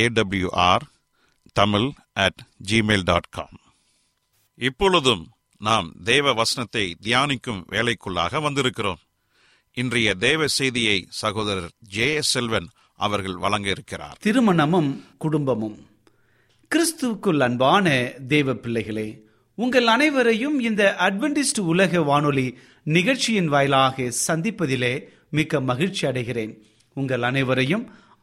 AWR Tamil at Gmail dot com இப்பொழுதும் நாம் தேவ வசனத்தை தியானிக்கும் வேலைக்குள்ளாக வந்திருக்கிறோம். இன்றைய தேவ செய்தியை சகோதரர் ஜே எஸ் செல்வன் அவர்கள் வழங்க இருக்கிறார் திருமணமும் குடும்பமும். கிறிஸ்துவுக்குள் அன்பான தேவ பிள்ளைகளே உங்கள் அனைவரையும் இந்த அட்வென்டிஸ்ட் உலக வானொலி நிகழ்ச்சியின் வாயிலாக சந்திப்பதிலே மிக்க மகிழ்ச்சி அடைகிறேன். உங்கள் அனைவரையும்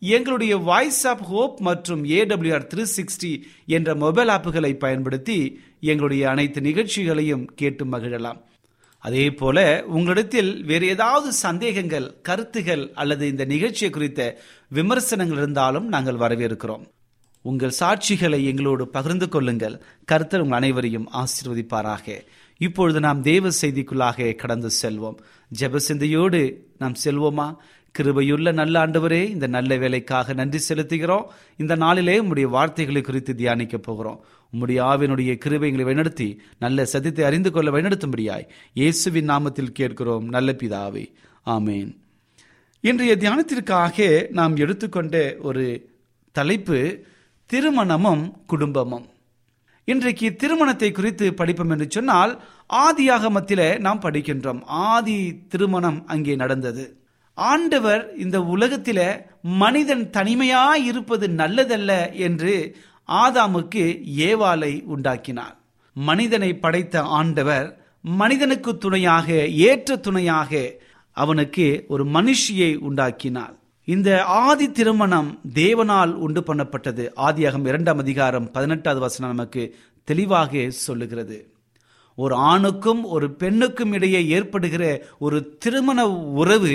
எங்களுடைய வாய்ஸ் ஆப் ஹோப் மற்றும் ஏடபிள்யூஆர் த்ரீ சிக்ஸ்டி என்ற மொபைல் ஆப்புகளை பயன்படுத்தி எங்களுடைய அனைத்து நிகழ்ச்சிகளையும் கேட்டு மகிழலாம். அதே போல உங்களிடத்தில் வேறு ஏதாவது சந்தேகங்கள் கருத்துகள் அல்லது இந்த நிகழ்ச்சியை குறித்த விமர்சனங்கள் இருந்தாலும் நாங்கள் வரவேற்கிறோம். உங்கள் சாட்சிகளை எங்களோடு பகிர்ந்து கொள்ளுங்கள். கருத்தர் உங்கள் அனைவரையும் ஆசீர்வதிப்பாராக. இப்பொழுது நாம் தேவ செய்திக்குள்ளாக கடந்து செல்வோம். ஜெப சிந்தையோடு நாம் செல்வோமா? கிருபையுள்ள நல்ல ஆண்டவரே இந்த நல்ல வேலைக்காக நன்றி செலுத்துகிறோம். இந்த நாளிலே உம்முடைய வார்த்தைகளை குறித்து தியானிக்க போகிறோம். உம்முடைய ஆவினுடைய கிருபைகளை வழிநடத்தி நல்ல சத்தியத்தை அறிந்து கொள்ள வழிநடத்தும்படியாய் இயேசுவின் நாமத்தில் கேட்கிறோம் நல்ல பிதாவே. ஆமேன். இன்றைய தியானத்திற்காக நாம் எடுத்துக்கொண்ட ஒரு தலைப்பு திருமணமும் குடும்பமும். இன்றைக்கு திருமணத்தை குறித்து படிப்போம் என்று சொன்னால் ஆதியாக மத்தியில நாம் படிக்கின்றோம். ஆதி திருமணம் அங்கே நடந்தது. ஆண்டவர் இந்த உலகத்தில மனிதன் தனிமையா இருப்பது நல்லதல்ல என்று ஆதாமுக்கு ஏவாலை உண்டாக்கினார். மனிதனை படைத்த ஆண்டவர் மனிதனுக்கு துணையாக ஏற்ற துணையாக அவனுக்கு ஒரு மனுஷியை உண்டாக்கினார். இந்த ஆதி திருமணம் தேவனால் உண்டு பண்ணப்பட்டது. ஆதியாகம் இரண்டாம் அதிகாரம் பதினெட்டாவது வசனம் நமக்கு தெளிவாக சொல்லுகிறது. ஒரு ஆணுக்கும் ஒரு பெண்ணுக்கும் இடையே ஏற்படுகிற ஒரு திருமண உறவு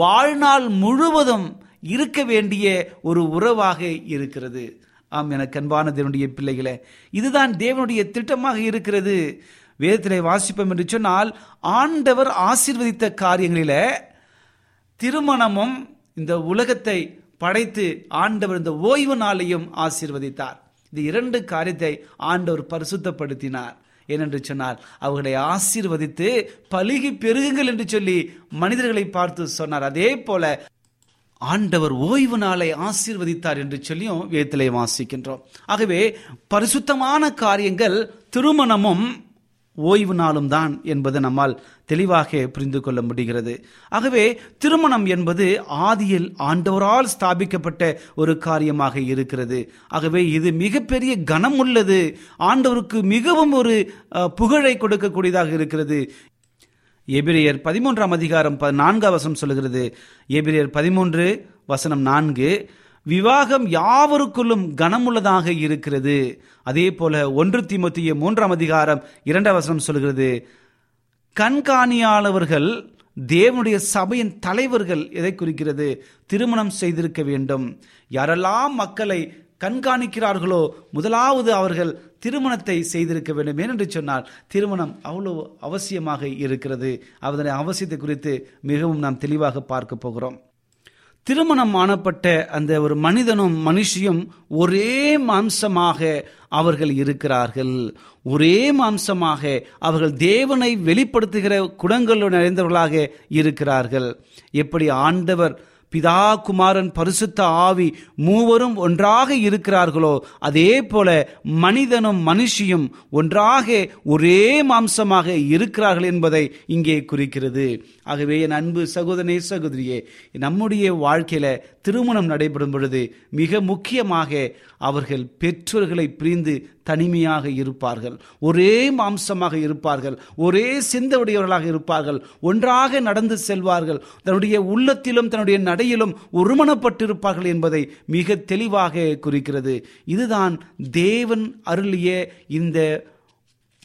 வாழ்நாள் முழுவதும் இருக்க வேண்டிய ஒரு உறவாக இருக்கிறது. ஆம் எனக்கு அன்பான தேவனுடைய பிள்ளைகளே இதுதான் தேவனுடைய திட்டமாக இருக்கிறது. வேதத்திலே வாசிப்போம் என்று சொன்னால் ஆண்டவர் ஆசீர்வதித்த காரியங்களில திருமணமும் இந்த உலகத்தை படைத்து ஆண்டவர் இந்த ஓய்வு நாளையும் ஆசீர்வதித்தார். இந்த இரண்டு காரியத்தை ஆண்டவர் பரிசுத்தப்படுத்தினார். ஏனென்று சொன்னார் அவர்களை ஆசீர்வதித்து பழுகி பெருகுங்கள் என்று சொல்லி மனிதர்களை பார்த்து சொன்னார். அதே போல ஆண்டவர் ஓய்வு நாளை ஆசீர்வதித்தார் என்று சொல்லியும் வேத்திலே வாசிக்கின்றோம். ஆகவே பரிசுத்தமான காரியங்கள் திருமணமும் ஓய்வு நாளும் தான் என்பது நம்மால் தெளிவாக புரிந்து கொள்ள முடிகிறது. ஆகவே திருமணம் என்பது ஆதியில் ஆண்டவரால் ஸ்தாபிக்கப்பட்ட ஒரு காரியமாக இருக்கிறது. ஆகவே இது மிகப்பெரிய கனம் உள்ளது. ஆண்டவருக்கு மிகவும் ஒரு புகழை கொடுக்கக்கூடியதாக இருக்கிறது. எபிரியர் பதிமூன்றாம் அதிகாரம் நான்காம் வசனம் சொல்லுகிறது. எபிரியர் பதிமூன்று வசனம் நான்கு விவாகம் யாவருக்குள்ளும் கனமுள்ளதாக இருக்கிறது. அதே போல ஒன்று திமுத்திய மூன்றாம் அதிகாரம் இரண்டாம் வசனம் சொல்கிறது கண்காணியாளவர்கள் தேவனுடைய சபையின் தலைவர்கள் எதை குறிக்கிறது? திருமணம் செய்திருக்க வேண்டும். யாரெல்லாம் மக்களை கண்காணிக்கிறார்களோ முதலாவது அவர்கள் திருமணத்தை செய்திருக்க வேண்டும். ஏனென்று சொன்னால் திருமணம் அவ்வளவு அவசியமாக இருக்கிறது. அதனுடைய அவசியத்தை குறித்து மிகவும் நாம் தெளிவாக பார்க்க போகிறோம். திருமணம் ஆனப்பட்ட அந்த ஒரு மனிதனும் மனுஷியும் ஒரே மாம்சமாக அவர்கள் இருக்கிறார்கள். ஒரே மாம்சமாக அவர்கள் தேவனை வெளிப்படுத்துகிற குணங்களோடு நிறைந்தவர்களாக இருக்கிறார்கள். எப்படி ஆண்டவர் பிதா குமாரன் பரிசுத்த ஆவி மூவரும் ஒன்றாக இருக்கிறார்களோ அதே போல மனிதனும் மனுஷியும் ஒன்றாக ஒரே மாம்சமாக இருக்கிறார்கள் என்பதை இங்கே குறிக்கிறது. ஆகவே என் அன்பு சகோதரே சகோதரியே நம்முடைய வாழ்க்கையில திருமணம் நடைபெறும் பொழுது மிக முக்கியமாக அவர்கள் பெற்றோர்களை பிரிந்து தனிமையாக இருப்பார்கள். ஒரே மாம்சமாக இருப்பார்கள். ஒரே சிந்தவுடையவர்களாக இருப்பார்கள். ஒன்றாக நடந்து செல்வார்கள். தன்னுடைய உள்ளத்திலும் தன்னுடைய நடையிலும் ஒருமணப்பட்டிருப்பார்கள் என்பதை மிக தெளிவாக குறிக்கிறது. இதுதான் தேவன் அருளிய இந்த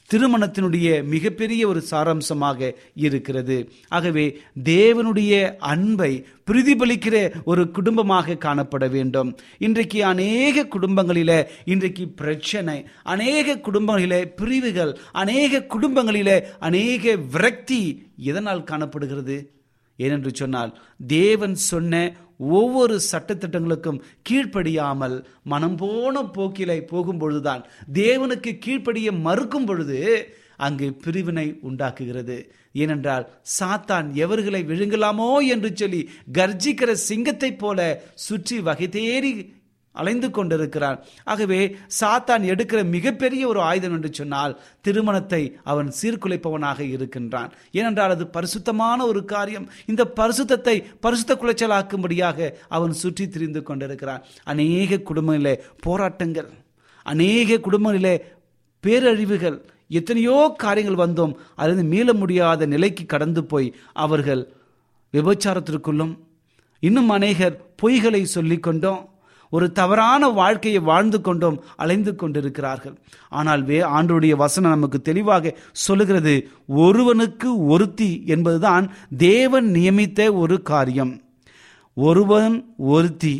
திருமணத்தினுடைய மிகப்பெரிய ஒரு சாராம்சமாக இருக்கிறது. ஆகவே தேவனுடைய அன்பை பிரதிபலிக்கிற ஒரு குடும்பமாக காணப்பட வேண்டும். இன்றைக்கு அநேக குடும்பங்களில இன்றைக்கு பிரச்சனை அநேக குடும்பங்களில் பிரிவுகள் அநேக குடும்பங்களில் அநேக விரக்தி எதனால் காணப்படுகிறது? ஏனென்று சொன்னால் தேவன் சொன்ன ஒவ்வொரு சட்டத்திட்டங்களுக்கும் கீழ்ப்படியாமல் மனம் போன போக்கிலை போகும் பொழுதுதான் தேவனுக்கு கீழ்ப்படிய மறுக்கும் பொழுது அங்கு பிரிவினை உண்டாக்குகிறது. ஏனென்றால் சாத்தான் எவர்களை விழுங்கலாமோ என்று சொல்லி கர்ஜிக்கிற சிங்கத்தைப் போல சுற்றி வகை தேறி அலைந்து கொண்டிருக்கிறான் ஆகவே சாத்தான் எடுக்கிற மிகப்பெரிய ஒரு ஆயுதம் என்று சொன்னால் திருமணத்தை அவன் சீர்குலைப்பவனாக இருக்கின்றான். ஏனென்றால் அது பரிசுத்தமான ஒரு காரியம். இந்த பரிசுத்தத்தை பரிசுத்த குலைச்சலாக்கும்படியாக அவன் சுற்றி திரிந்து கொண்டிருக்கிறான். அநேக குடும்பங்களிலே போராட்டங்கள் அநேக குடும்பங்களிலே பேரழிவுகள் எத்தனையோ காரியங்கள் வந்தோம். அதிலிருந்து மீள முடியாத நிலைக்கு கடந்து போய் அவர்கள் விபச்சாரத்திற்குள்ளும் இன்னும் அநேகர் பொய்களை சொல்லிக்கொண்டோம். ஒரு தவறான வாழ்க்கையை வாழ்ந்து கொண்டோம் அலைந்து கொண்டிருக்கிறார்கள். ஆனால் வே ஆண்டுடைய வசனம் நமக்கு தெளிவாக சொல்லுகிறது ஒருவனுக்கு ஒருத்தி என்பதுதான் தேவன் நியமித்த ஒரு காரியம். ஒருவன் ஒருத்தி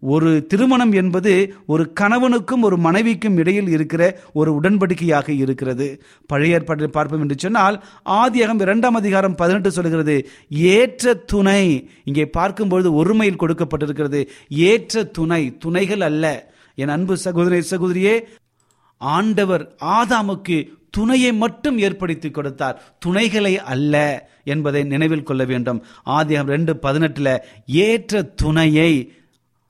ஒரு திருமணம் என்பது ஒரு கணவனுக்கும் ஒரு மனைவிக்கும் இடையில் இருக்கிற ஒரு உடன்படிக்கையாக இருக்கிறது. பழைய ஏற்பாட்டில் பார்ப்போம் என்று சொன்னால் ஆதியகம் இரண்டாம் அதிகாரம் பதினெட்டு சொல்கிறது ஏற்ற துணை. இங்கே பார்க்கும்பொழுது ஒருமையில் கொடுக்கப்பட்டிருக்கிறது ஏற்ற துணை துணைகள் அல்ல. என் அன்பு சகோதரி சகோதரியே ஆண்டவர் ஆதாமுக்கு துணையை மட்டும் ஏற்படுத்தி கொடுத்தார். துணைகளை அல்ல என்பதை நினைவில் கொள்ள வேண்டும். ஆதியம் ரெண்டு பதினெட்டுல ஏற்ற துணையை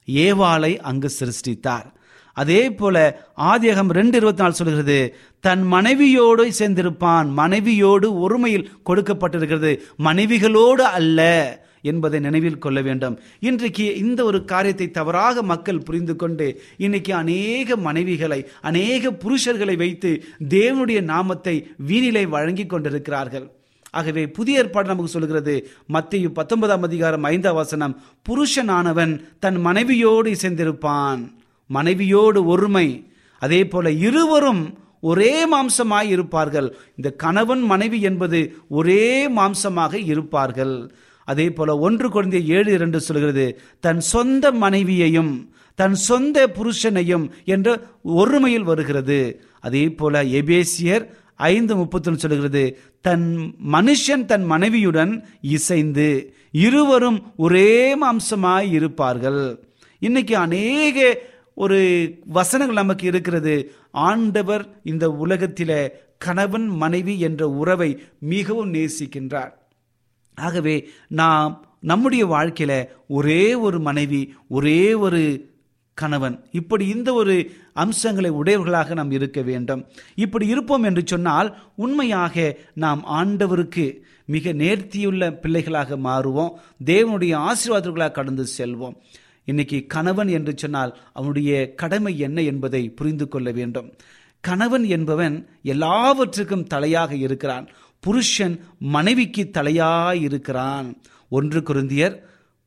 ஏவாளை அங்கு சிருஷ்டித்தார். அதே போல ஆதியகம் ரெண்டு இருபத்தி நாலு சொல்கிறது தன் மனைவியோடு சேர்ந்திருப்பான் மனைவியோடு ஒருமையில் கொடுக்கப்பட்டிருக்கிறது மனைவிகளோடு அல்ல என்பதை நினைவில் கொள்ள வேண்டும். இன்றைக்கு இந்த ஒரு காரியத்தை தவறாக மக்கள் புரிந்து கொண்டு இன்னைக்கு அநேக மனைவிகளை அநேக புருஷர்களை வைத்து தேவனுடைய நாமத்தை வீணிலை வழங்கி கொண்டிருக்கிறார்கள். ஆகவே புதிய ஏற்பாடு நமக்கு சொல்கிறது மத்திய பத்தொன்பதாம் அதிகாரம் ஐந்தாம் வசனம் புருஷனானவன் தன் மனைவியோடு இசைந்திருப்பான். மனைவியோடு ஒருமை. அதே போல இருவரும் ஒரே மாம்சமாய் இருப்பார்கள். இந்த கணவன் மனைவி என்பது ஒரே மாம்சமாக இருப்பார்கள். அதே போல ஒன்று குழந்தை ஏழு இரண்டு சொல்கிறது தன் சொந்த மனைவியையும் தன் சொந்த புருஷனையும் என்ற ஒருமையில் வருகிறது. அதே போல எபேசியர் ஐந்து முப்பத்தொன்று சொல்கிறது தன் மனுஷன் தன் மனைவியுடன் இசைந்து இருவரும் ஒரே மாம்சமாய் இருப்பார்கள். இன்னைக்கு அநேக ஒரு வசனங்கள் நமக்கு இருக்கிறது. ஆண்டவர் இந்த உலகத்தில கணவன் மனைவி என்ற உறவை மிகவும் நேசிக்கின்றார். ஆகவே நாம் நம்முடைய வாழ்க்கையில ஒரே ஒரு மனைவி ஒரே ஒரு கணவன் இப்படி இந்த ஒரு அம்சங்களை உடையவர்களாக நாம் இருக்க வேண்டும். இப்படி இருப்போம் என்று சொன்னால் உண்மையாக நாம் ஆண்டவருக்கு மிக நேர்த்தியுள்ள பிள்ளைகளாக மாறுவோம். தேவனுடைய ஆசீர்வாதங்களாக கடந்து செல்வோம். இன்னைக்கு கணவன் என்று சொன்னால் அவனுடைய கடமை என்ன என்பதை புரிந்து கொள்ள வேண்டும். கணவன் என்பவன் எல்லாவற்றுக்கும் தலையாக இருக்கிறான். புருஷன் மனைவிக்கு தலையாய் இருக்கிறான் ஒன்று குருந்தியர்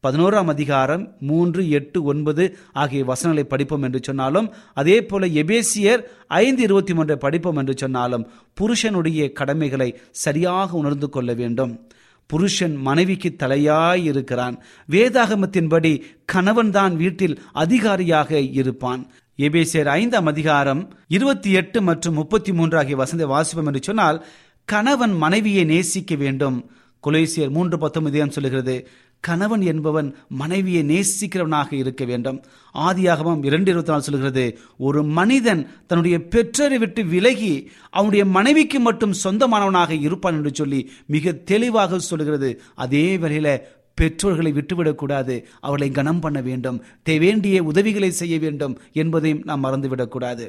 பதினோராம் அதிகாரம் மூன்று எட்டு ஒன்பது ஆகிய வசனங்களை படிப்போம் என்று சொன்னாலும் அதே போல எபேசியர் ஐந்து இருபத்தி மூன்றை படிப்போம் என்று சொன்னாலும் புருஷனுடைய கடமைகளை சரியாக உணர்ந்து கொள்ள வேண்டும். புருஷன் மனைவிக்கு தலையாய் இருக்கிறான். வேதாகமத்தின்படி கணவன் தான் வீட்டில் அதிகாரியாக இருப்பான். எபேசியர் ஐந்தாம் அதிகாரம் இருபத்தி எட்டு மற்றும் முப்பத்தி மூன்று ஆகிய வசந்த வாசிப்போம் என்று சொன்னால் கணவன் மனைவியை நேசிக்க வேண்டும். குலேசியர் மூன்று பத்தொன்பது சொல்லுகிறது? கணவன் என்பவன் மனைவியை நேசிக்கிறவனாக இருக்க வேண்டும். ஆதியாகவும் இரண்டு இருபத்தி நாலு சொல்கிறது ஒரு மனிதன் தன்னுடைய பெற்றோரை விட்டு விலகி அவனுடைய மனைவிக்கு மட்டும் சொந்தமானவனாக இருப்பான் என்று சொல்லி மிக தெளிவாக சொல்கிறது அதே வேளையில பெற்றோர்களை விட்டுவிடக்கூடாது அவர்களை கனம் பண்ண வேண்டும் வேண்டிய உதவிகளை செய்ய வேண்டும் என்பதையும் நாம் மறந்துவிடக்கூடாது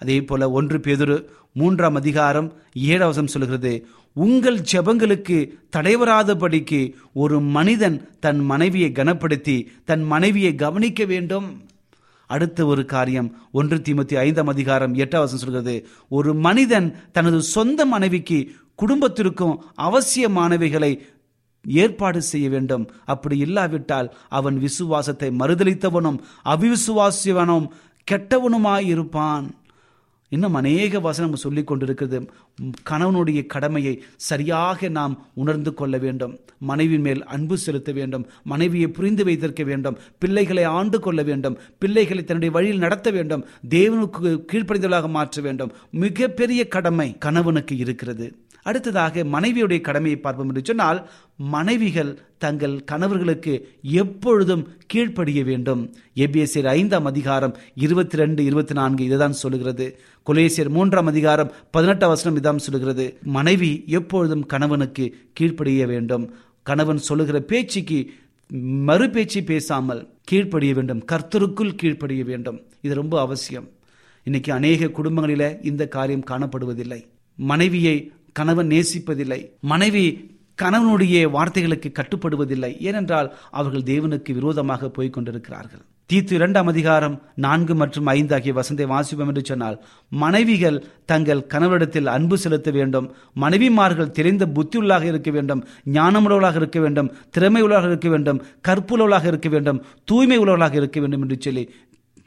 அதே போல ஒன்று பேதுரு மூன்றாம் அதிகாரம் ஏழாவசம் சொல்கிறது உங்கள் ஜெபங்களுக்கு தடைவராதபடிக்கு ஒரு மனிதன் தன் மனைவியை கனப்படுத்தி தன் மனைவியை கவனிக்க வேண்டும். அடுத்த ஒரு காரியம் ஒன்று தீமத்தி ஐந்தாம் அதிகாரம் எட்டாம் சொல்கிறது ஒரு மனிதன் தனது சொந்த மனைவிக்கு குடும்பத்திற்கும் அவசியமானவைகளை ஏற்பாடு செய்ய வேண்டும். அப்படி இல்லாவிட்டால் அவன் விசுவாசத்தை மறுதளித்தவனும் அவிசுவாசியவனும் கெட்டவனுமாயிருப்பான். இன்னும் அநேக வசனம் சொல்லி கொண்டிருக்கிறது. கணவனுடைய கடமையை சரியாக நாம் உணர்ந்து கொள்ள வேண்டும். மனைவி மேல் அன்பு செலுத்த வேண்டும். மனைவியை புரிந்து வைத்திருக்க வேண்டும். பிள்ளைகளை ஆண்டு கொள்ள வேண்டும். பிள்ளைகளை தன்னுடைய வழியில் நடத்த வேண்டும். தேவனுக்கு கீழ்ப்படைந்தவர்களாக மாற்ற வேண்டும். மிகப்பெரிய கடமை கணவனுக்கு இருக்கிறது. அடுத்ததாக மனைவியுடைய கடமையை பார்ப்போம் என்று சொன்னால் மனைவிகள் தங்கள் கணவர்களுக்கு எப்பொழுதும் கீழ்ப்படிய வேண்டும். எபிஎஸ்சியர் ஐந்தாம் அதிகாரம் இருபத்தி ரெண்டு இருபத்தி நான்கு இதுதான் சொல்லுகிறது. கொலேசியர் மூன்றாம் அதிகாரம் பதினெட்டாம் வசனம் இதான் சொல்லுகிறது. மனைவி எப்பொழுதும் கணவனுக்கு கீழ்ப்படிய வேண்டும். கணவன் சொல்லுகிற பேச்சுக்கு மறு பேச்சு பேசாமல் கீழ்ப்படிய வேண்டும். கர்த்தருக்குள் கீழ்ப்படிய வேண்டும். இது ரொம்ப அவசியம். இன்னைக்கு அநேக குடும்பங்களில இந்த காரியம் காணப்படுவதில்லை. மனைவியை கணவன் நேசிப்பதில்லை. மனைவி கணவனுடைய வார்த்தைகளுக்கு கட்டுப்படுவதில்லை. ஏனென்றால் அவர்கள் தேவனுக்கு விரோதமாக போய்க் கொண்டிருக்கிறார்கள் தீத்து இரண்டாம் அதிகாரம் நான்கு மற்றும் ஐந்து ஆகிய வசந்தை வாசிப்போம் என்று சொன்னால் மனைவிகள் தங்கள் கணவரிடத்தில் அன்பு செலுத்த வேண்டும். மனைவிமார்கள் தெரிந்த புத்தியுள்ளாக இருக்க வேண்டும். ஞானமுள்ளவர்களாக இருக்க வேண்டும். திறமை உள்ளவர்களாக இருக்க வேண்டும். கற்புள்ளவர்களாக இருக்க வேண்டும். தூய்மை உள்ளவர்களாக இருக்க வேண்டும் என்று சொல்லி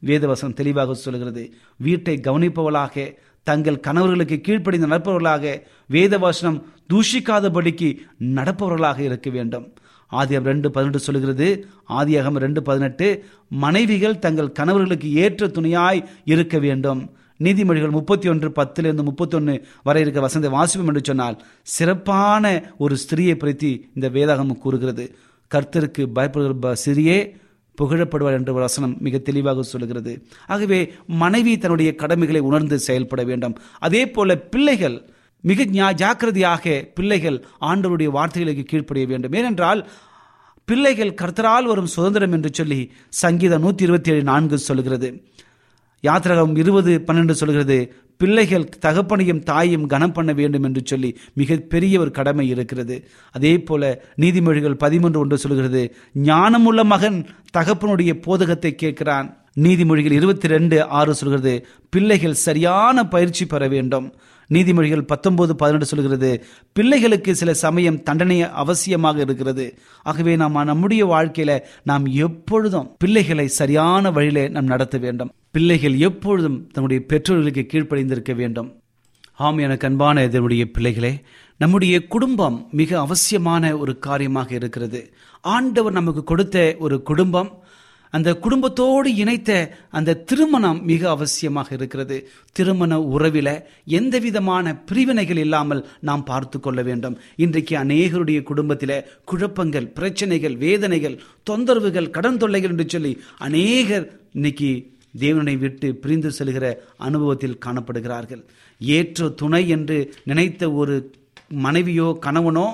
வேதவசம் தெளிவாக சொல்கிறது வீட்டை கவனிப்பவளாக தங்கள் கணவர்களுக்கு கீழ்ப்படிந்து நடப்பவர்களாக வேத வசனம் தூஷிக்காதபடிக்கு நடப்பவர்களாக இருக்க வேண்டும். ஆதியம் ரெண்டு பதினெட்டு சொல்கிறது ஆதியகம் ரெண்டு பதினெட்டு மனைவிகள் தங்கள் கணவர்களுக்கு ஏற்ற துணையாய் இருக்க வேண்டும். நீதிமொழிகள் முப்பத்தி ஒன்று பத்திலிருந்து முப்பத்தி ஒன்று வரை இருக்கிற வசந்த வாசிப்போம் என்று சொன்னால் சிறப்பான ஒரு ஸ்திரியை பற்றி இந்த வேதாகம் கூறுகிறது. கர்த்தருக்கு பயப்படுகிற சிறியே புகழப்படுவார் என்ற ஒரு வசனம் மிக தெளிவாக சொல்லுகிறது. ஆகவே மனைவி தன்னுடைய கடமைகளை உணர்ந்து செயல்பட வேண்டும். அதே போல பிள்ளைகள் மிக ஜாக்கிரதையாக பிள்ளைகள் ஆண்டவருடைய வார்த்தைகளுக்கு கீழ்ப்படிய வேண்டும். ஏனென்றால் பிள்ளைகள் கர்த்தரால் வரும் சுதந்திரம் என்று சொல்லி சங்கீதம் நூற்றி இருபத்தி ஏழு நான்கு சொல்கிறது யாத்திரகம் இருபது பன்னெண்டு சொல்கிறது பிள்ளைகள் தகப்பனையும் தாயும் கனம் பண்ண வேண்டும் என்று சொல்லி மிக பெரிய ஒரு கடமை இருக்கிறது. அதே போல நீதிமொழிகள் பதிமூன்று ஒன்று சொல்கிறது ஞானமுள்ள மகன் தகப்பனுடைய போதகத்தை கேட்கிறான். நீதிமொழிகள் இருபத்தி ரெண்டு ஆறு சொல்கிறது பிள்ளைகள் சரியான பயிற்சி பெற வேண்டும். நீதிமொழிகள் பத்தொன்பது பதினெட்டு சொல்கிறது பிள்ளைகளுக்கு சில சமயம் தண்டனை அவசியமாக இருக்கிறது. ஆகவே நாம் நம்முடைய வாழ்க்கையில நாம் எப்பொழுதும் பிள்ளைகளை சரியான வழியில நாம் நடத்த வேண்டும். பிள்ளைகள் எப்பொழுதும் தன்னுடைய பெற்றோர்களுக்கு கீழ்ப்படிந்திருக்க வேண்டும். ஆம் எனக்கு அன்பான இதனுடைய பிள்ளைகளே நம்முடைய குடும்பம் மிக அவசியமான ஒரு காரியமாக இருக்கிறது. ஆண்டவர் நமக்கு கொடுத்த ஒரு குடும்பம் அந்த குடும்பத்தோடு இணைத்த அந்த திருமணம் மிக அவசியமாக இருக்கிறது. திருமண உறவில எந்த விதமான பிரிவினைகள் இல்லாமல் நாம் பார்த்து கொள்ள வேண்டும். இன்றைக்கு அநேகருடைய குடும்பத்தில குழப்பங்கள் பிரச்சனைகள் வேதனைகள் தொந்தரவுகள் கடன் தொல்லைகள் என்று சொல்லி அநேகர் இன்னைக்கு தேவனை விட்டு பிரிந்து செல்கிற அனுபவத்தில் காணப்படுகிறார்கள். ஏற்ற துணை என்று நினைத்த ஒரு மனைவியோ கணவனோ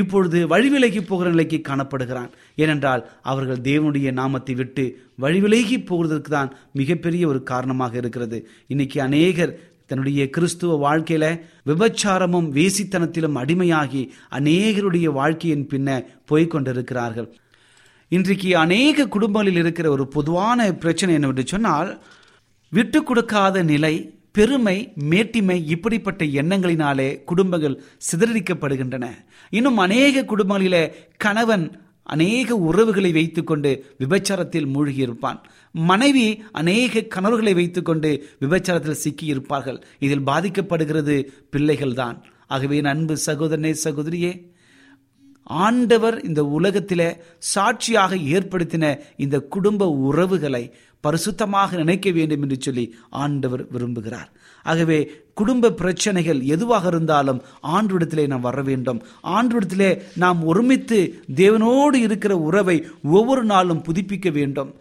இப்பொழுது வழிவிலகி போகிற நிலைக்கு காணப்படுகிறான். ஏனென்றால் அவர்கள் தேவனுடைய நாமத்தை விட்டு வழிவிலகி போகிறதுக்கு தான் மிகப்பெரிய ஒரு காரணமாக இருக்கிறது. இன்னைக்கு அநேகர் தன்னுடைய கிறிஸ்துவ வாழ்க்கையில விபச்சாரமும் வேசித்தனத்திலும் அடிமையாகி அநேகருடைய வாழ்க்கையின் பின்ன போய்கொண்டிருக்கிறார்கள் இன்றைக்கு அநேக குடும்பங்களில் இருக்கிற ஒரு பொதுவான பிரச்சனை என்னவென்று சொன்னால் விட்டு கொடுக்காத நிலை பெருமை மேட்டிமை இப்படிப்பட்ட எண்ணங்களினாலே குடும்பங்கள் சிதறடிக்கப்படுகின்றன. இன்னும் அநேக குடும்பங்களிலே கணவன் அநேக உறவுகளை வைத்துக்கொண்டு விபச்சாரத்தில் மூழ்கி இருப்பான் மனைவி அநேக கணவர்களை வைத்துக்கொண்டு விபச்சாரத்தில் சிக்கி இருப்பார்கள் இதில் பாதிக்கப்படுகிறது பிள்ளைகள் தான் ஆகவே அன்பு சகோதரனே சகோதரியே ஆண்டவர் இந்த உலகத்தில் சாட்சியாக ஏற்படுத்தின இந்த குடும்ப உறவுகளை பரிசுத்தமாக நினைக்க வேண்டும் என்று சொல்லி ஆண்டவர் விரும்புகிறார். ஆகவே குடும்ப பிரச்சனைகள் எதுவாக இருந்தாலும் ஆண்டவிடத்திலே நாம் வர வேண்டும். ஆண்டவிடத்திலே நாம் ஒருமித்து தேவனோடு இருக்கிற உறவை ஒவ்வொரு நாளும் புதுப்பிக்க வேண்டும்.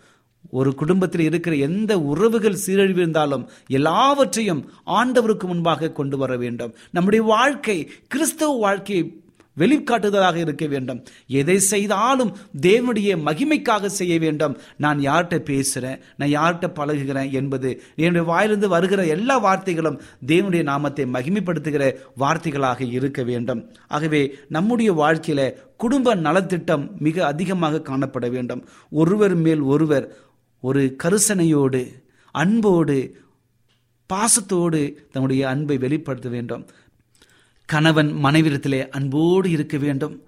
ஒரு குடும்பத்தில் இருக்கிற எந்த உறவுகள் சீரழிவிருந்தாலும் எல்லாவற்றையும் ஆண்டவருக்கு முன்பாக கொண்டு வர வேண்டும். நம்முடைய வாழ்க்கை கிறிஸ்தவ வாழ்க்கையை வெளிக்காட்டுதலாக இருக்க வேண்டும். எதை செய்தாலும் தேவனுடைய மகிமைக்காக செய்ய வேண்டும். நான் யார்கிட்ட பேசுகிறேன் நான் யார்கிட்ட பழகுகிறேன் என்பது என்னுடைய வாயிலிருந்து வருகிற எல்லா வார்த்தைகளும் தேவனுடைய நாமத்தை மகிமைப்படுத்துகிற வார்த்தைகளாக இருக்க வேண்டும். ஆகவே நம்முடைய வாழ்க்கையில குடும்ப நலத்திட்டம் மிக அதிகமாக காணப்பட வேண்டும். ஒருவர் மேல் ஒருவர் ஒரு கருசனையோடு அன்போடு பாசத்தோடு தன்னுடைய அன்பை வெளிப்படுத்த வேண்டும். கணவன் மனைவிடத்திலே அன்போடு இருக்க வேண்டும்.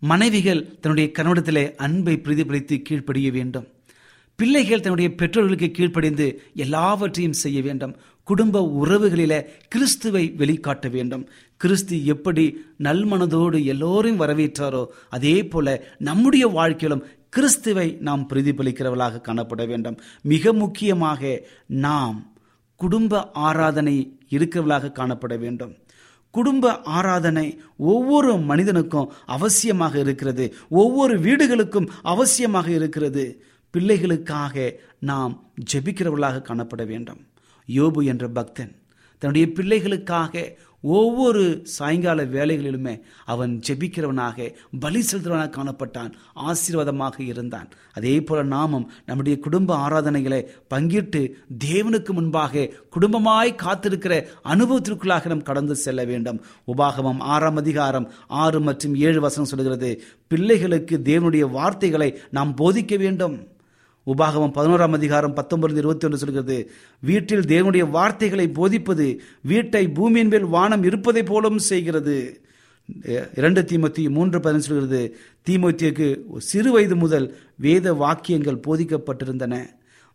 மனைவிகள் தன்னுடைய கணவனிடத்திலே அன்பை பிரதிபலித்து கீழ்ப்படிய வேண்டும். பிள்ளைகள் தன்னுடைய பெற்றோர்களுக்கு கீழ்ப்படிந்து எல்லாவற்றையும் செய்ய வேண்டும். குடும்ப உறவுகளில கிறிஸ்துவை வெளிக்காட்ட வேண்டும். கிறிஸ்து எப்படி நல்மனதோடு எல்லோரையும் வரவேற்றாரோ அதே போல நம்முடைய வாழ்க்கையிலும் கிறிஸ்துவை நாம் பிரதிபலிக்கிறவர்களாக காணப்பட வேண்டும். மிக முக்கியமாக நாம் குடும்ப ஆராதனை இருக்கிறவர்களாக காணப்பட வேண்டும். குடும்ப ஆராதனை ஒவ்வொரு மனிதனுக்கும் அவசியமாக இருக்கிறது. ஒவ்வொரு வீடுகளுக்கும் அவசியமாக இருக்கிறது. பிள்ளைகளுக்காக நாம் ஜெபிக்கிறவர்களாக காணப்பட வேண்டும். யோபு என்ற பக்தன் தன்னுடைய பிள்ளைகளுக்காக ஒவ்வொரு சாயங்கால வேலைகளிலுமே அவன் ஜெபிக்கிறவனாக பலி செலுத்துறவனாக காணப்பட்டான் ஆசீர்வாதமாக இருந்தான். அதே போல நாமும் நம்முடைய குடும்ப ஆராதனைகளை பங்கிட்டு தேவனுக்கு முன்பாக குடும்பமாய் காத்திருக்கிற அனுபவத்திற்குள்ளாக நாம் கடந்து செல்ல வேண்டும். உபாகமம் ஆறாம் அதிகாரம் ஆறு மற்றும் ஏழு வசனம் சொல்கிறது பிள்ளைகளுக்கு தேவனுடைய வார்த்தைகளை நாம் போதிக்க வேண்டும். உபாகமம் பதினோராம் அதிகாரம் பத்தொன்பது இருபத்தி ஒன்று சொல்கிறது வீட்டில் தேவனுடைய வார்த்தைகளை போதிப்பது வீட்டை பூமியின் மேல் வானம் இருப்பதை போலும் செய்கிறது. இரண்டு தீமத்தி மூன்று பதினஞ்சு சொல்கிறது தீமோத்தியக்கு சிறு வயது முதல் வேத வாக்கியங்கள் போதிக்கப்பட்டிருந்தன.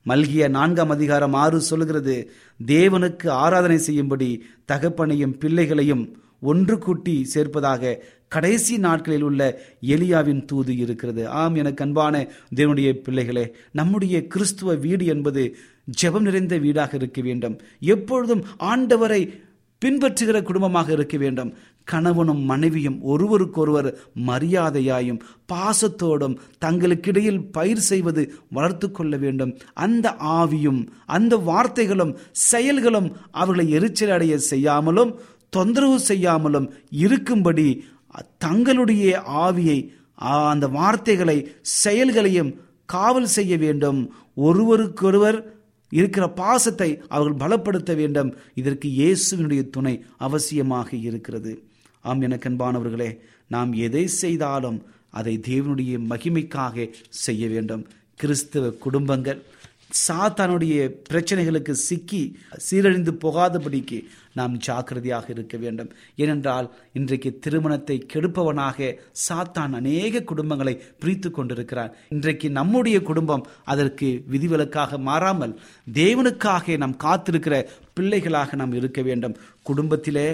மல்கிய நான்காம் அதிகாரம் ஆறு சொல்லுகிறது தேவனுக்கு ஆராதனை செய்யும்படி தகப்பனையும் பிள்ளைகளையும் ஒன்று கூட்டி சேர்ப்பதாக கடைசி நாட்களில் உள்ள எலியாவின் தூது இருக்கிறது. ஆம் எனக்கு அன்பான தேவனுடைய பிள்ளைகளே நம்முடைய கிறிஸ்துவ வீடு என்பது ஜெபம் நிறைந்த வீடாக இருக்க வேண்டும். எப்பொழுதும் ஆண்டவரை பின்பற்றுகிற குடும்பமாக இருக்க வேண்டும். கணவனும் மனைவியும் ஒருவருக்கொருவர் மரியாதையாயும் பாசத்தோடும் தங்களுக்கிடையில் பயிர் செய்வது வளர்த்து கொள்ள வேண்டும். அந்த ஆவியும் அந்த வார்த்தைகளும் செயல்களும் அவர்களை எரிச்சல் அடைய செய்யாமலும் தொந்தரவு செய்யாமலும் இருக்கும்படி தங்களுடைய ஆவியை அந்த வார்த்தைகளை செயல்களையும் காவல் செய்ய வேண்டும். ஒருவருக்கொருவர் இருக்கிற பாசத்தை அவர்கள் பலப்படுத்த வேண்டும். இதற்கு இயேசுவினுடைய துணை அவசியமாக இருக்கிறது. ஆம் எனக்கன்பானவர்களே நாம் எதை செய்தாலும் அதை தேவனுடைய மகிமைக்காக செய்ய வேண்டும். கிறிஸ்தவ குடும்பங்கள் சாத்தானுடைய பிரச்சனைகளுக்கு சிக்கி சீரழிந்து போகாதபடிக்கு நாம் ஜாக்கிரதையாக இருக்க வேண்டும். ஏனென்றால் இன்றைக்கு திருமணத்தை கெடுப்பவனாக சாத்தான் அநேக குடும்பங்களை பிரித்து கொண்டிருக்கிறார். இன்றைக்கு நம்முடைய குடும்பம் அதற்கு விதிவிலக்காக மாறாமல் தேவனுக்காக நாம் காத்திருக்கிற பிள்ளைகளாக நாம் இருக்க வேண்டும். குடும்பத்திலே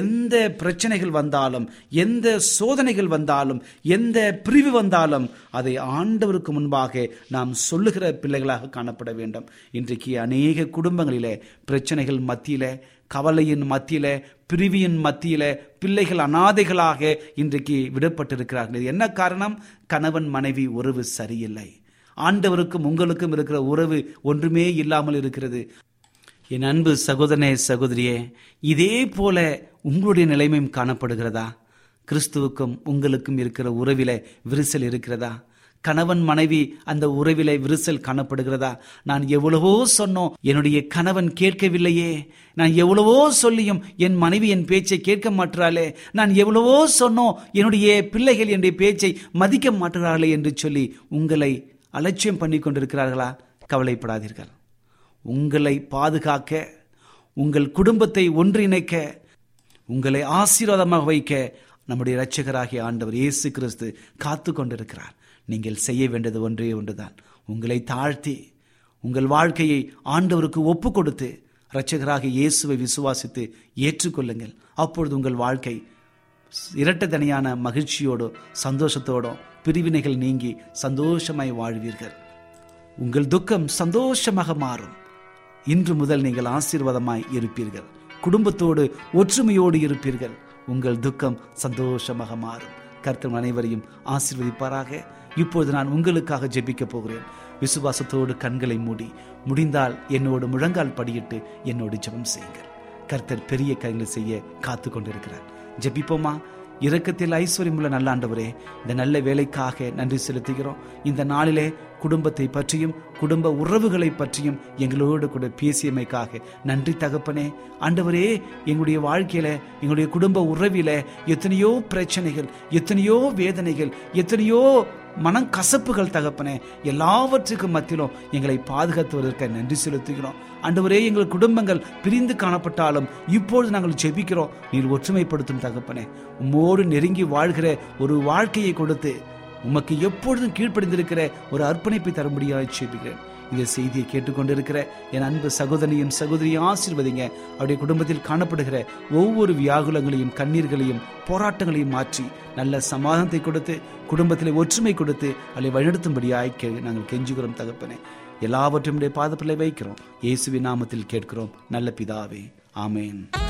எந்த பிரச்சனைகள் வந்தாலும் எந்த சோதனைகள் வந்தாலும் எந்த பிரிவு வந்தாலும் அதை ஆண்டவருக்கு முன்பாக நாம் சொல்லுகிற பிள்ளைகளாக காணப்பட வேண்டும். இன்றைக்கு அநேக குடும்பங்களிலே பிரச்சனைகள் மத்தியிலே கவலையின் மத்தியில பிரிவியின் மத்தியில பிள்ளைகள் அனாதைகளாக இன்றைக்கு விடப்பட்டிருக்கிறார்கள். என்ன காரணம்? கணவன் மனைவி உறவு சரியில்லை. ஆண்டவருக்கும் உங்களுக்கும் இருக்கிற உறவு ஒன்றுமே இல்லாமல் இருக்கிறது. என் அன்பு சகோதரனே சகோதரியே இதே போல உங்களுடைய நிலைமையும் காணப்படுகிறதா? கிறிஸ்துவுக்கும் உங்களுக்கும் இருக்கிற உறவில விரிசல் இருக்கிறதா? கணவன் மனைவி அந்த உறவில விரிசல் காணப்படுகிறதா? நான் எவ்வளவோ சொன்னோம் என்னுடைய கணவன் கேட்கவில்லையே. நான் எவ்வளவோ சொல்லியும் என் மனைவி என் பேச்சை கேட்க மாட்டாளே. நான் எவ்வளவோ சொன்னோம் என்னுடைய பிள்ளைகள் என்னுடைய பேச்சை மதிக்க மாட்டுகிறார்களே என்று சொல்லி உங்களை அலட்சியம் பண்ணி கொண்டிருக்கிறார்களா? கவலைப்படாதீர்கள். உங்களை பாதுகாக்க உங்கள் குடும்பத்தை ஒன்றிணைக்க உங்களை ஆசீர்வாதமாக வைக்க நம்முடைய இரட்சகராகிய ஆண்டவர் இயேசு கிறிஸ்து காத்து கொண்டிருக்கிறார். நீங்கள் செய்ய வேண்டியது ஒன்றே ஒன்றுதான். உங்களை தாழ்த்தி உங்கள் வாழ்க்கையை ஆண்டவருக்கு ஒப்பு கொடுத்து இரட்சகராக இயேசுவை விசுவாசித்து ஏற்றுக்கொள்ளுங்கள். அப்பொழுது உங்கள் வாழ்க்கை இரட்டத்தனையான மகிழ்ச்சியோடு சந்தோஷத்தோடும் பிரிவினைகள் நீங்கி சந்தோஷமாய் வாழ்வீர்கள். உங்கள் துக்கம் சந்தோஷமாக மாறும். இன்று முதல் நீங்கள் ஆசீர்வாதமாய் இருப்பீர்கள். குடும்பத்தோடு ஒற்றுமையோடு இருப்பீர்கள். உங்கள் துக்கம் சந்தோஷமாக மாறும். கர்த்தர் அனைவரையும் ஆசீர்வதிப்பாராக. இப்போது நான் உங்களுக்காக ஜெபிக்க போகிறேன். விசுவாசத்தோடு கண்களை மூடி முடிந்தால் என்னோடு முழங்கால் படியிட்டு என்னோடு ஜெபம் செய்யுங்கள். கர்த்தர் பெரிய காரியங்களை செய்ய காத்து கொண்டிருக்கிறார். ஜெபிப்போமா? இரக்கத்தில் ஐஸ்வர்யமுள்ள நல்ல ஆண்டவரே இந்த நல்ல வேலைக்காக நன்றி செலுத்துகிறோம். இந்த நாளிலே குடும்பத்தை பற்றியும் குடும்ப உறவுகளை பற்றியும் எங்களோடு கூட பேசியமைக்காக நன்றி தகப்பனே. ஆண்டவரே எங்களுடைய வாழ்க்கையில எங்களுடைய குடும்ப உறவில எத்தனையோ பிரச்சனைகள் எத்தனையோ வேதனைகள் எத்தனையோ மனம் கசப்புகள் தகப்பனே எல்லாவற்றுக்கும் மத்தியிலும் எங்களை பாதுகாத்துவதற்கு நன்றி செலுத்துகிறோம். அன்றுவரே எங்கள் குடும்பங்கள் பிரிந்து காணப்பட்டாலும் இப்பொழுது நாங்கள் ஜெபிக்கிறோம். நீர் ஒற்றுமைப்படுத்தும் தகப்பனே. உம்மோடு நெருங்கி வாழ்கிற ஒரு வாழ்க்கையை கொடுத்து உமக்கு எப்பொழுதும் கீழ்ப்படிந்திருக்கிற ஒரு அர்ப்பணிப்பை தரும்படியாக ஜெபிக்கிறேன். இந்த செய்தியை கேட்டுக்கொண்டிருக்கிற என் அன்பு சகோதரியும் சகோதரியும் ஆசீர்வதிங்க அவருடைய குடும்பத்தில் காணப்படுகிற ஒவ்வொரு வியாகுலங்களையும் கண்ணீர்களையும் போராட்டங்களையும் மாற்றி நல்ல சமாதானத்தை கொடுத்து குடும்பத்தில் ஒற்றுமை கொடுத்து அதை வழிநடத்தும்படியாக கே நாங்கள் கெஞ்சுகிறோம் தகப்பனே. எல்லாவற்றையும் உடைய பாதப்பிள்ளை வைக்கிறோம். இயேசுவின் நாமத்தில் கேட்கிறோம். நல்ல பிதாவே ஆமேன்.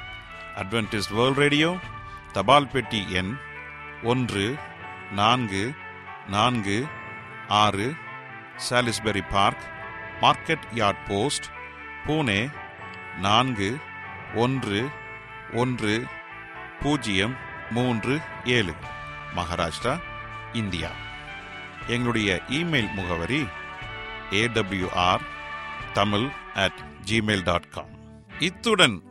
அட்வென்டிஸ்ட் வேர்ல்ட் ரேடியோ தபால் பெட்டி எண் ஒன்று நான்கு நான்கு ஆறு Salisbury Park market yard post Pune நான்கு ஒன்று ஒன்று பூஜ்ஜியம் மூன்று ஏழு மகாராஷ்டிரா இந்தியா. எங்களுடைய இமெயில் முகவரி AWR Tamil at Gmail dot com இத்துடன்